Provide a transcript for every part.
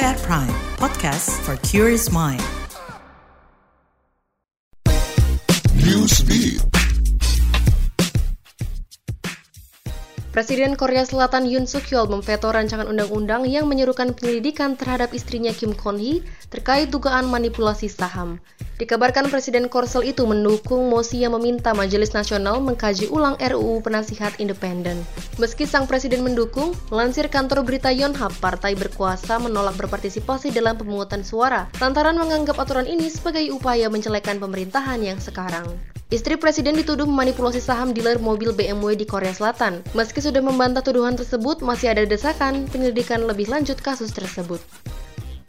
At Prime, podcast for curious mind. Newsbeat. Presiden Korea Selatan Yoon Suk Yeol memveto rancangan undang-undang yang menyerukan penyelidikan terhadap istrinya Kim Kon Hee terkait dugaan manipulasi saham. Dikabarkan Presiden Korsel itu mendukung mosi yang meminta Majelis Nasional mengkaji ulang RUU Penasihat Independen. Meski sang presiden mendukung, melansir kantor berita Yonhap, partai berkuasa menolak berpartisipasi dalam pemungutan suara lantaran menganggap aturan ini sebagai upaya mencelekan pemerintahan yang sekarang. Istri presiden dituduh memanipulasi saham dealer mobil BMW di Korea Selatan. Meski sudah membantah tuduhan tersebut, masih ada desakan penyelidikan lebih lanjut kasus tersebut.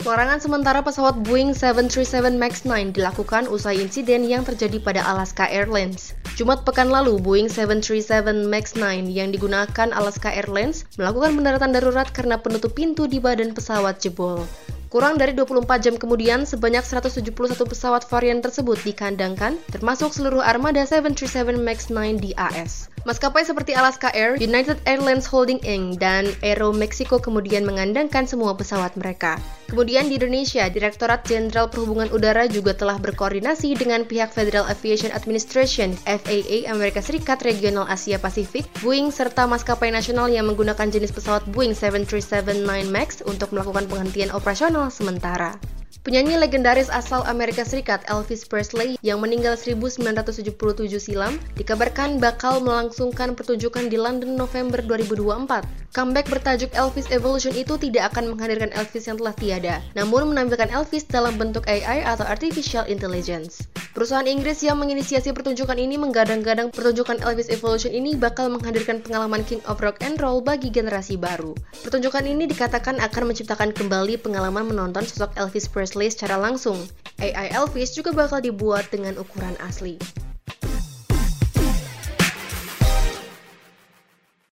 Pelarangan sementara pesawat Boeing 737 MAX 9 dilakukan usai insiden yang terjadi pada Alaska Airlines. Jumat pekan lalu, Boeing 737 MAX 9 yang digunakan Alaska Airlines melakukan pendaratan darurat karena penutup pintu di badan pesawat jebol. Kurang dari 24 jam kemudian, sebanyak 171 pesawat varian tersebut dikandangkan, termasuk seluruh armada 737 MAX 9 di AS. Maskapai seperti Alaska Air, United Airlines Holding Inc., dan Aero Mexico kemudian mengandangkan semua pesawat mereka. Kemudian di Indonesia, Direktorat Jenderal Perhubungan Udara juga telah berkoordinasi dengan pihak Federal Aviation Administration FAA Amerika Serikat Regional Asia Pasifik, Boeing serta maskapai nasional yang menggunakan jenis pesawat Boeing 737-9 MAX untuk melakukan penghentian operasional sementara. Penyanyi legendaris asal Amerika Serikat Elvis Presley yang meninggal 1977 silam dikabarkan bakal melangsungkan pertunjukan di London November 2024. Comeback bertajuk Elvis Evolution itu tidak akan menghadirkan Elvis yang telah tiada, namun menampilkan Elvis dalam bentuk AI atau Artificial Intelligence. Perusahaan Inggris yang menginisiasi pertunjukan ini menggadang-gadang pertunjukan Elvis Evolution ini bakal menghadirkan pengalaman King of Rock and Roll bagi generasi baru. Pertunjukan ini dikatakan akan menciptakan kembali pengalaman menonton sosok Elvis Presley secara langsung. AI Elvis juga bakal dibuat dengan ukuran asli.